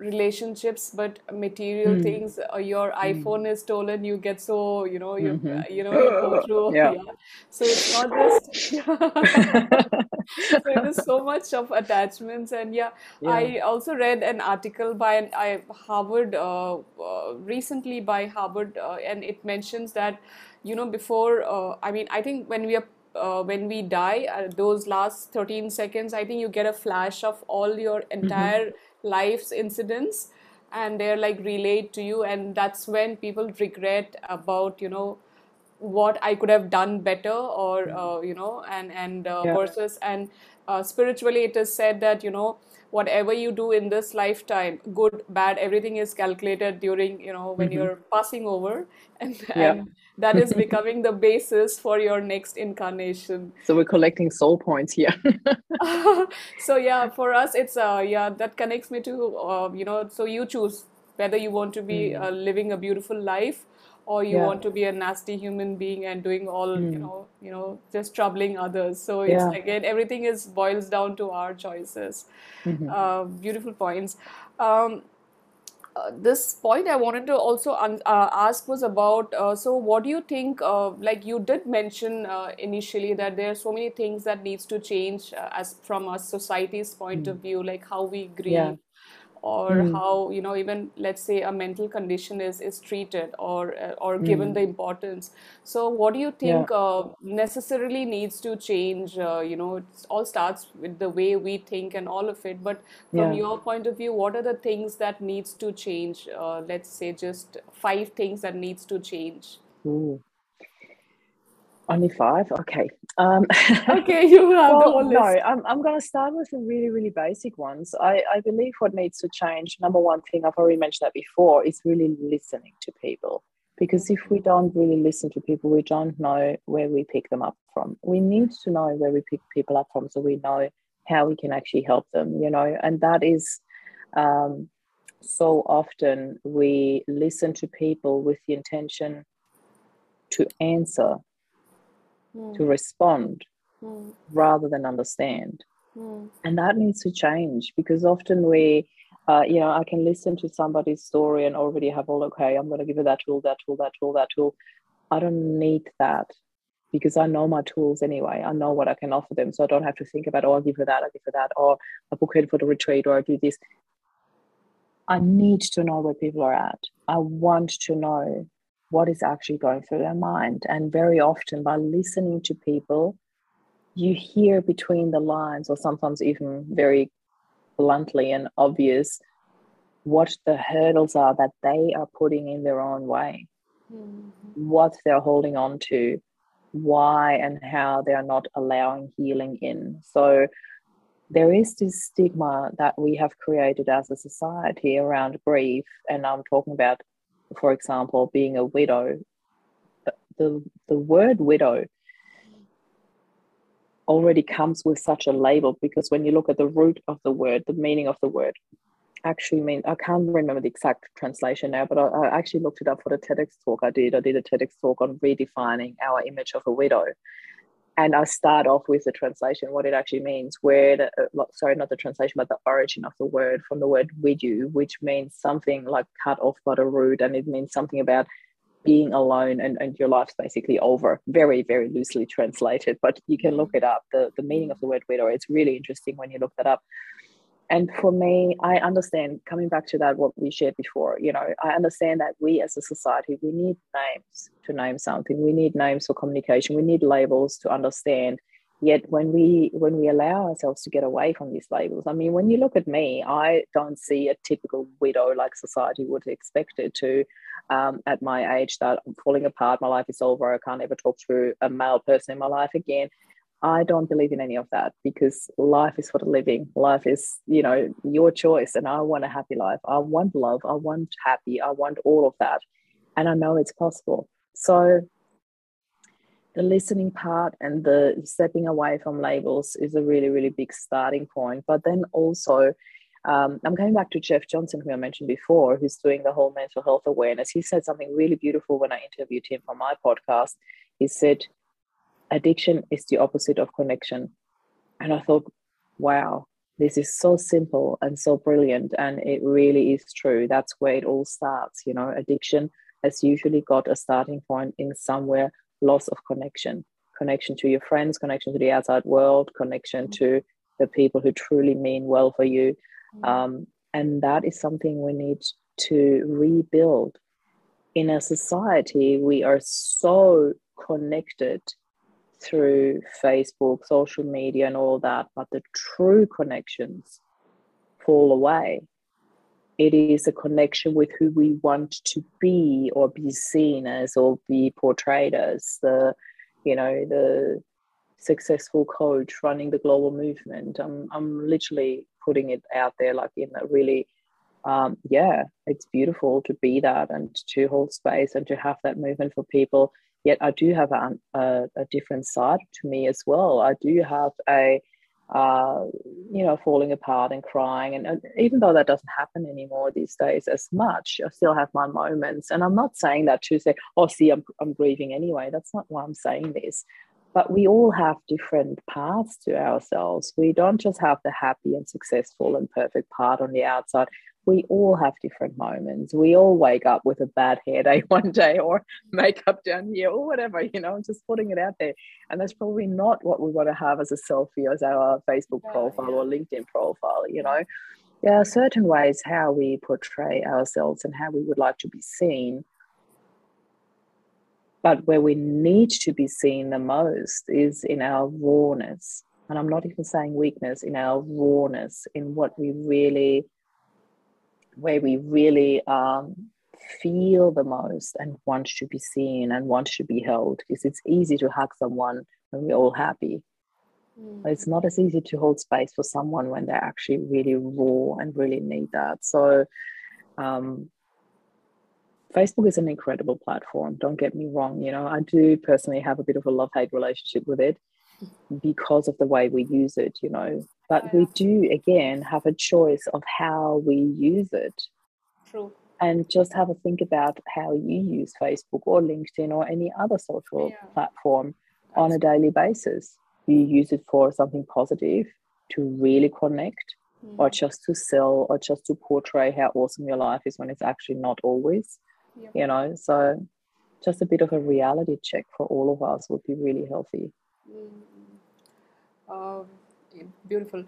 relationships but material Mm. things uh, your Mm. iphone is stolen you get so you know you Mhm. you know you go through Yeah. yeah so it's not just so it is so much of attachments and yeah yeah. i also read an article by an I, harvard uh, uh, recently by harvard uh, and it mentions that you know before uh, i mean i think when we are uh, when we die uh, those last 13 seconds i think you get a flash of all your Mm-hmm. Life's incidents and they're like relayed to you and that's when people regret about you know what I could have done better, or uh, you know, and and uh, Yeah. versus and uh, spiritually, it is said that you know whatever you do in this lifetime, good, bad, everything is calculated during you know when Mhm. you're passing over, and Yeah. and that is becoming the basis for your next incarnation. So we're collecting soul points here. so yeah, for us, it's uh yeah that connects me to uh, you know. So you choose whether you want to be Mm. uh, living a beautiful life or you Yeah. want to be a nasty human being and doing all you Mm. know you know just troubling others. So it's Yeah. again everything is boils down to our choices. Mhm. Uh, beautiful points. Um, uh, this point I wanted to also un- uh, ask was about uh, so what do you think uh, like you did mention uh, initially that there are so many things that needs to change uh, as from a society's point of view like how we Mm. Yeah. Or Mm. how you know even let's say a mental condition is is treated or uh, or given Mm. the importance so what do you Yeah. think uh, necessarily needs to change uh, you know it all starts with the way we think and all of it but from Yeah. your point of view what are the things that needs to change uh, let's say just five things that needs to change. Only five? Okay. Um, okay you have the well, whole no, I'm, I'm going to start with the really, really basic ones. I, I believe what needs to change, number one thing, I've already mentioned that before, is really listening to people. Because if we don't really listen to people, we don't know where we pick them up from. We need to know where we pick people up from so we know how we can actually help them, you know, and that is um, so often we listen to people with the intention to answer, Hmm, to respond, hmm, rather than understand. hmm, And that needs to change because often we, uh, you know, I can listen to somebody's story and already have all, okay, I'm going to give her that tool, that tool, that tool, that tool. I don't need that because I know my tools anyway. I know what I can offer them. So I don't have to think about, oh, I'll give her that, I'll give her that, or I book her for the retreat, or I do this. I need to know where people are at. I want to know what is actually going through their mind. And very often, by listening to people, you hear between the lines, or sometimes even very bluntly and obvious, what the hurdles are that they are putting in their own way, hmm, what they're holding on to, why and how they are not allowing healing in. So, there is this stigma that we have created as a society around grief. And I'm talking about, for example, being a widow. The, the word widow already comes with such a label because when you look at the root of the word, the meaning of the word actually mean I can't remember the exact translation now, but I, I actually looked it up for the TEDx talk I did. I did a TEDx talk on redefining our image of a widow and I start off with the translation, what it actually means, where the, uh, sorry, not the translation, but the origin of the word from the word widow, which means something like cut off by the root, and it means something about being alone and, and your life's basically over. Very, very loosely translated, but you can look it up. The, the meaning of the word widow, it's really interesting when you look that up. And for me, I understand coming back to that, what we shared before, you know, I understand that we as a society, we need names to name something. We need names for communication. We need labels to understand. Yet when we when we allow ourselves to get away from these labels, I mean, when you look at me, I don't see a typical widow like society would expect it to. Um, at my age, that I'm falling apart, my life is over, I can't ever talk to a male person in my life again. I don't believe in any of that because life is for the living. Life is, you know, your choice. And I want a happy life. I want love. I want happy. I want all of that. And I know it's possible. So the listening part and the stepping away from labels is a really, really big starting point. But then also, um, I'm going back to Jeff Johnson, who I mentioned before, who's doing the whole mental health awareness. He said something really beautiful when I interviewed him for my podcast. He said, addiction is the opposite of connection. And I thought, wow, this is so simple and so brilliant. And it really is true. That's where it all starts you know. Addiction has usually got a starting point in somewhere loss of connection. Connection to your friends connection to the outside world connection to the people who truly mean well for you. Mm. um, and that is something we need to rebuild. In a society we are so connected through Facebook, social media, and all that, but the true connections fall away. It is a connection with who we want to be or be seen as or be portrayed as the, you know, the successful coach running the global movement. I'm, I'm literally putting it out there like in a really, um, yeah, it's beautiful to be that and to hold space and to have that movement for people yet I do have a, a, a different side to me as well. I do have a, uh, you know, falling apart and crying. And, and even though that doesn't happen anymore these days as much, I still have my moments. And I'm not saying that to say, oh, see, I'm, I'm grieving anyway. That's not why I'm saying this. But we all have different paths to ourselves. We don't just have the happy and successful and perfect part on the outside we all have different moments. We all wake up with a bad hair day one day or makeup down here or whatever, you know, I'm just putting it out there. And that's probably not what we want to have as a selfie as our Facebook profile or LinkedIn profile, you know. There are certain ways how we portray ourselves and how we would like to be seen. But where we need to be seen the most is in our rawness. And I'm not even saying weakness, in our rawness, in what we really where we really um, feel the most and want to be seen and want to be held because it's easy to hug someone when we're all happy. Mm. but it's not as easy to hold space for someone when they're actually really raw and really need that. So um, facebook is an incredible platform don't get me wrong you know i do personally have a bit of a love-hate relationship with it because of the way we use it you know but we do again have a choice of how we use it true and just have a think about how you use facebook or linkedin or any other social yeah. platform on a daily basis you use it for something positive to really connect mm. or just to sell or just to portray how awesome your life is when it's actually not always yep. you know so just a bit of a reality check for all of us would be really healthy mm. uh, beautiful.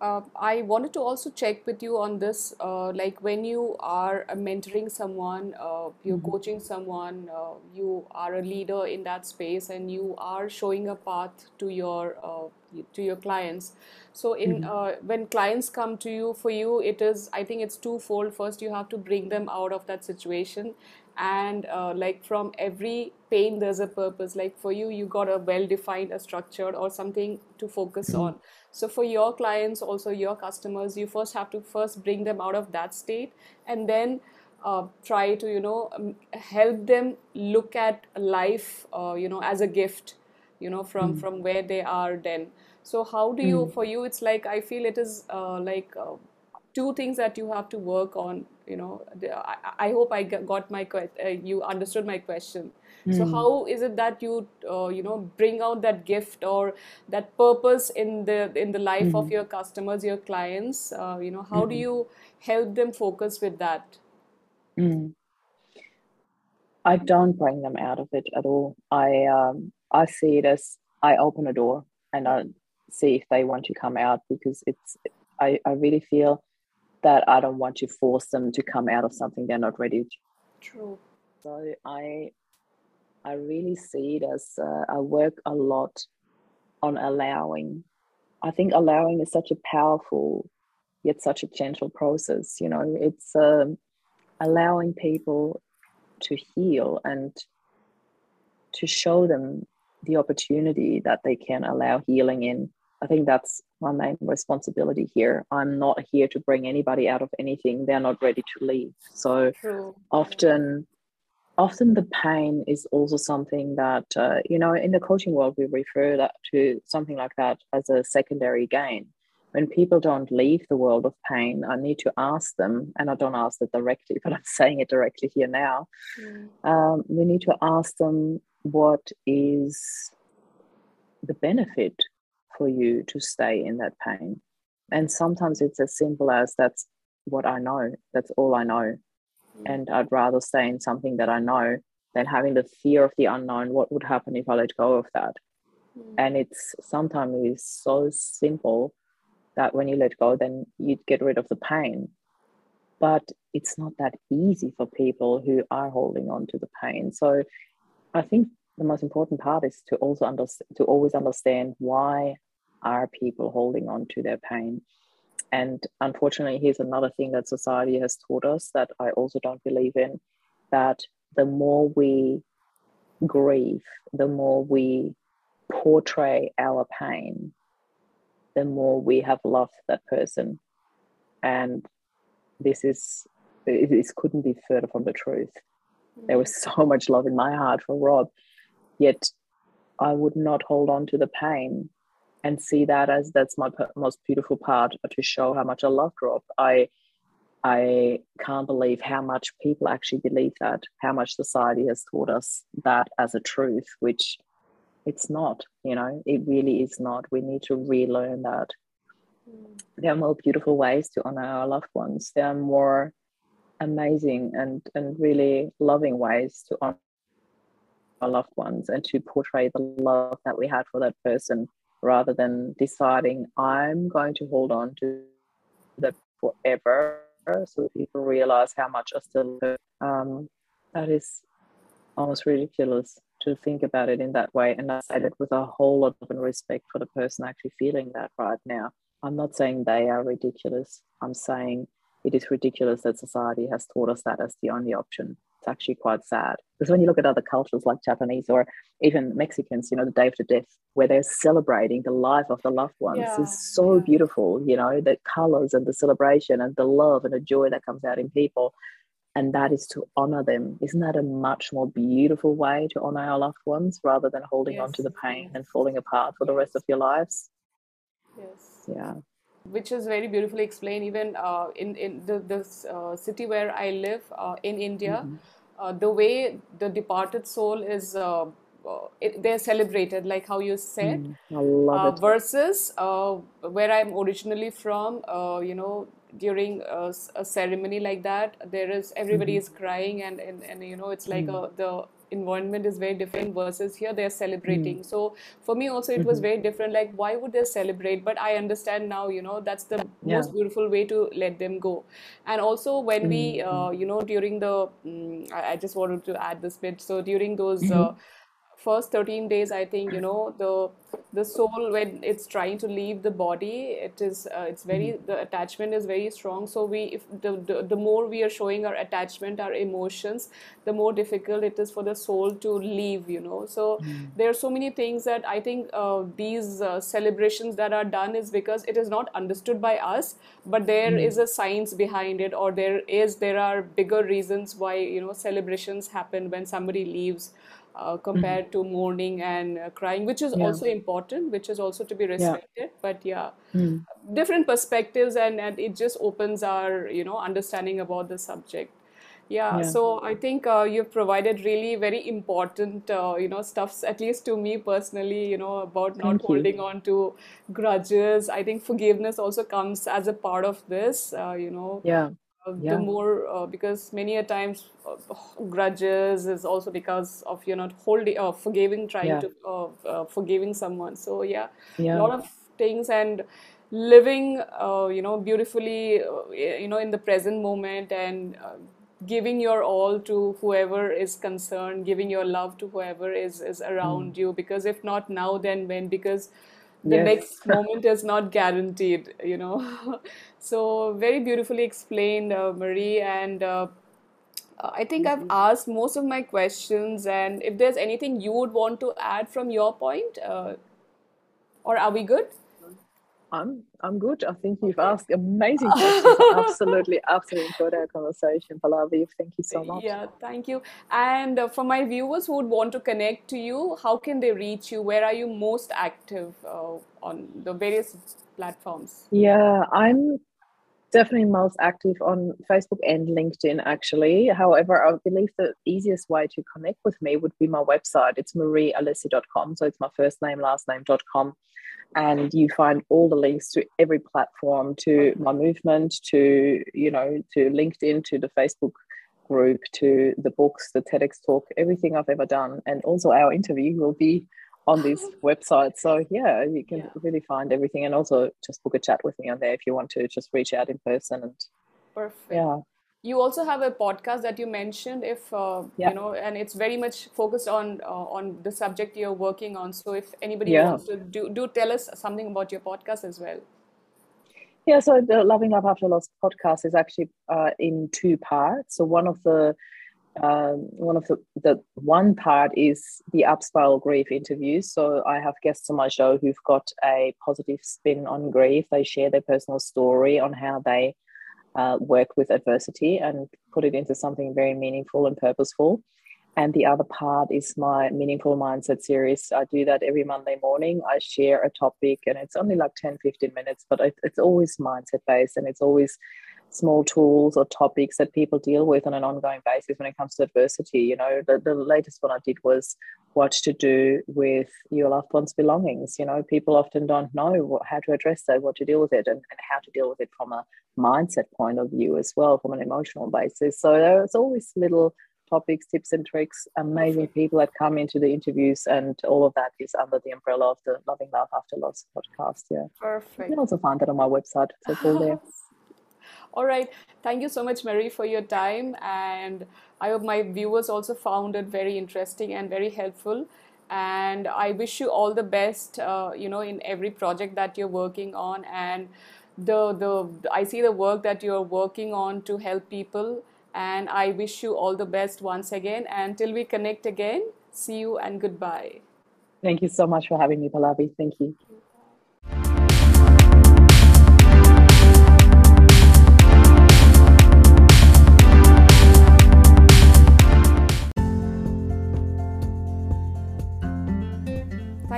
Uh, I wanted to also check with you on this, uh, like when you are mentoring someone, uh, you're mm-hmm. coaching someone, uh, you are a leader in that space, and you are showing a path to your uh, to your clients. So, in mm-hmm. Uh, when clients come to you, for you, it is I think it's twofold. First, you have to bring them out of that situation, and uh, like from every pain there's a purpose like for you you got a well defined a structured or something to focus mm-hmm. on so for your clients also your customers you first have to first bring them out of that state and then uh, try to you know um, help them look at life uh, you know as a gift you know from mm-hmm. from where they are then so how do you mm-hmm. for you it's like i feel it is uh, like uh, two things that you have to work on you know i, I hope i got my uh, you understood my question mm. so hmm. how is it that you uh, you know bring out that gift or that purpose in the in the life mm. of hmm. your customers your clients uh, you know how mm. do hmm. you help them focus with that i don't bring them out of it at all i um i see it as i open a door and i see if they want to come out because it's I, I really feel that I don't want to force them to come out of something they're not ready to. True. So I I really see it as uh, I work a lot on allowing. I think allowing is such a powerful yet such a gentle process. You know, it's um, allowing people to heal and to show them the opportunity that they can allow healing in I think that's my main responsibility here. I'm not here to bring anybody out of anything they're not ready to leave. So True. often, often the pain is also something that uh, you know in the coaching world we refer that to something like that as a secondary gain. When people don't leave the world of pain, I need to ask them, and I don't ask it directly, but I'm saying it directly here now. Mm. Um, we need to ask them what is the benefit for you to stay in that pain. and sometimes it's as simple as that's what I know. That's all I know. Mm. And I'd rather stay in something that I know than having the fear of the unknown. What would happen if I let go of that? Mm. And it's sometimes it's so simple that when you let go, then you get rid of the pain. But it's not that easy for people who are holding on to the pain. So I think the most important part is to also understand to always understand why are people holding on to their pain and unfortunately, here's another thing that society has taught us that I also don't believe in that the more we grieve, the more we portray our pain, the more we have loved that person. And this is, this couldn't be further from the truth. There was so much love in my heart for Rob, yet I would not hold on to the pain and see that as that's my most beautiful part to show how much I love Rob. I I can't believe how much people actually believe that, how much society has taught us that as a truth, which it's not, you know, it really is not. We need to relearn that. Mm. There are more beautiful ways to honor our loved ones. There are more amazing and, and really loving ways to honor our loved ones and to portray the love that we had for that person rather than deciding I'm going to hold on to that forever so people realize how much I still. Um, that is almost ridiculous to think about it in that way. And I say that with a whole lot of respect for the person actually feeling that right now. I'm not saying they are ridiculous. I'm saying it is ridiculous that society has taught us that as the only option it's actually quite sad because when you look at other cultures like Japanese or even Mexicans, you know, the Day of the Dead, where they're celebrating the life of the loved ones, yeah. is so yeah. beautiful. You know, the colors and the celebration and the love and the joy that comes out in people, and that is to honor them. Isn't that a much more beautiful way to honor our loved ones rather than holding yes. on to the pain and falling apart for the rest of your lives? Yes. Yeah which is very beautifully explained even uh, in in the, the uh, city where I live uh, in India. Mm-hmm. Uh, the way the departed soul is uh, uh, it, they're celebrated like how you said mm, versus where i'm originally from you know during a, a, ceremony like that there is everybody mm-hmm. is crying and, and and you know it's like mm-hmm. a, the environment is very different versus here they're celebrating mm. so for me also it mm-hmm. was very different like why would they celebrate but i understand now you know that's the yeah. most beautiful way to let them go and also when mm-hmm. we uh, you know during the um, I, I, just wanted to add this bit so during those mm-hmm. uh, first 13 days i think you know the the soul when it's trying to leave the body it is uh, it's very mm-hmm. the attachment is very strong so we if the, the, the more we are showing our attachment our emotions the more difficult it is for the soul to leave you know so mm-hmm. there are so many things that i think uh, these uh, celebrations that are done is because it is not understood by us but there mm-hmm. is a science behind it or there is there are bigger reasons why you know celebrations happen when somebody leaves uh, compared mm-hmm. to mourning and uh, crying, which is yeah. also important, which is also to be respected. Yeah. But yeah, mm. different perspectives, and, and it just opens our you know understanding about the subject. Yeah, yeah. so I think uh, you've provided really very important, uh, you know, stuffs, at least to me personally, you know, about Thank not you. holding on to grudges. I think forgiveness also comes as a part of this, uh, you know. Yeah yeah. the more uh, because many a times uh, grudges is also because of you're not holding uh, forgiving trying yeah. to uh, uh, forgiving someone so yeah, yeah, a lot of things and living uh, you know beautifully you know in the present moment and giving your all to whoever is concerned giving your love to whoever is is around mm. you because if not now then when because the yes. next moment is not guaranteed you know so very beautifully explained uh, marie and uh, i think i've mm-hmm. asked most of my questions and if there's anything you would want to add from your point uh, or are we good I'm I'm good. I think you've asked amazing questions. absolutely, absolutely enjoyed our conversation, Pallavi. Thank you so much. Yeah, thank you. And uh, for my viewers who would want to connect to you, how can they reach you? Where are you most active uh, on the various platforms? Yeah, I'm definitely most active on Facebook and LinkedIn, actually. However, I believe the easiest way to connect with me would be my website. It's mariealessi.com. So it's my first name, last name.com. And you find all the links to every platform, to my movement, to, you know, to LinkedIn, to the Facebook group, to the books, the TEDx talk, everything I've ever done. And also our interview will be on this website. So yeah, you can yeah. really find everything, and also just book a chat with me on there if you want to just reach out in person. And perfect. Yeah. You also have a podcast that you mentioned, if uh, yeah. you know, and it's very much focused on uh, on the subject you're working on. So if anybody yeah. wants to do do tell us something about your podcast as well. Yeah, so the Loving Love After Loss podcast is actually uh, in two parts. So one of the um, one of the, the one part is the upspiral grief interviews. So I have guests on my show who've got a positive spin on grief. They share their personal story on how they uh, work with adversity and put it into something very meaningful and purposeful. And the other part is my meaningful mindset series. I do that every Monday morning. I share a topic and it's only like 10, 15 minutes, but it's always mindset based and it's always small tools or topics that people deal with on an ongoing basis when it comes to adversity. You know, the, the latest one I did was what to do with your loved one's belongings. You know, people often don't know what, how to address that, what to deal with it, and, and how to deal with it from a mindset point of view as well, from an emotional basis. So there's always little topics, tips and tricks, amazing people that come into the interviews, and all of that is under the umbrella of the Loving Love After Loss podcast. Yeah. Perfect. You can also find that on my website. So it's all there. All right. Thank you so much, Marie, for your time. And I hope my viewers also found it very interesting and very helpful. And I wish you all the best, uh, you know, in every project that you're working on. And the, the I see the work that you're working on to help people. And I wish you all the best once again. Until we connect again, see you and goodbye. Thank you so much for having me, Pallavi. Thank you.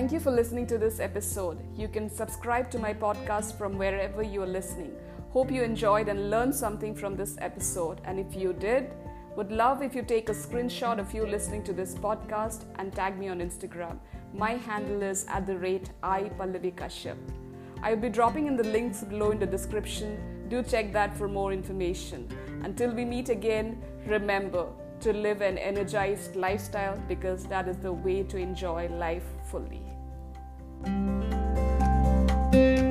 Thank you for listening to this episode. You can subscribe to my podcast from wherever you are listening. Hope you enjoyed and learned something from this episode. And if you did, would love if you take a screenshot of you listening to this podcast and tag me on Instagram. My handle is at the rate I Pallavi Kashyap. I will be dropping in the links below in the description. Do check that for more information. Until we meet again, remember to live an energized lifestyle because that is the way to enjoy life fully. Thank you.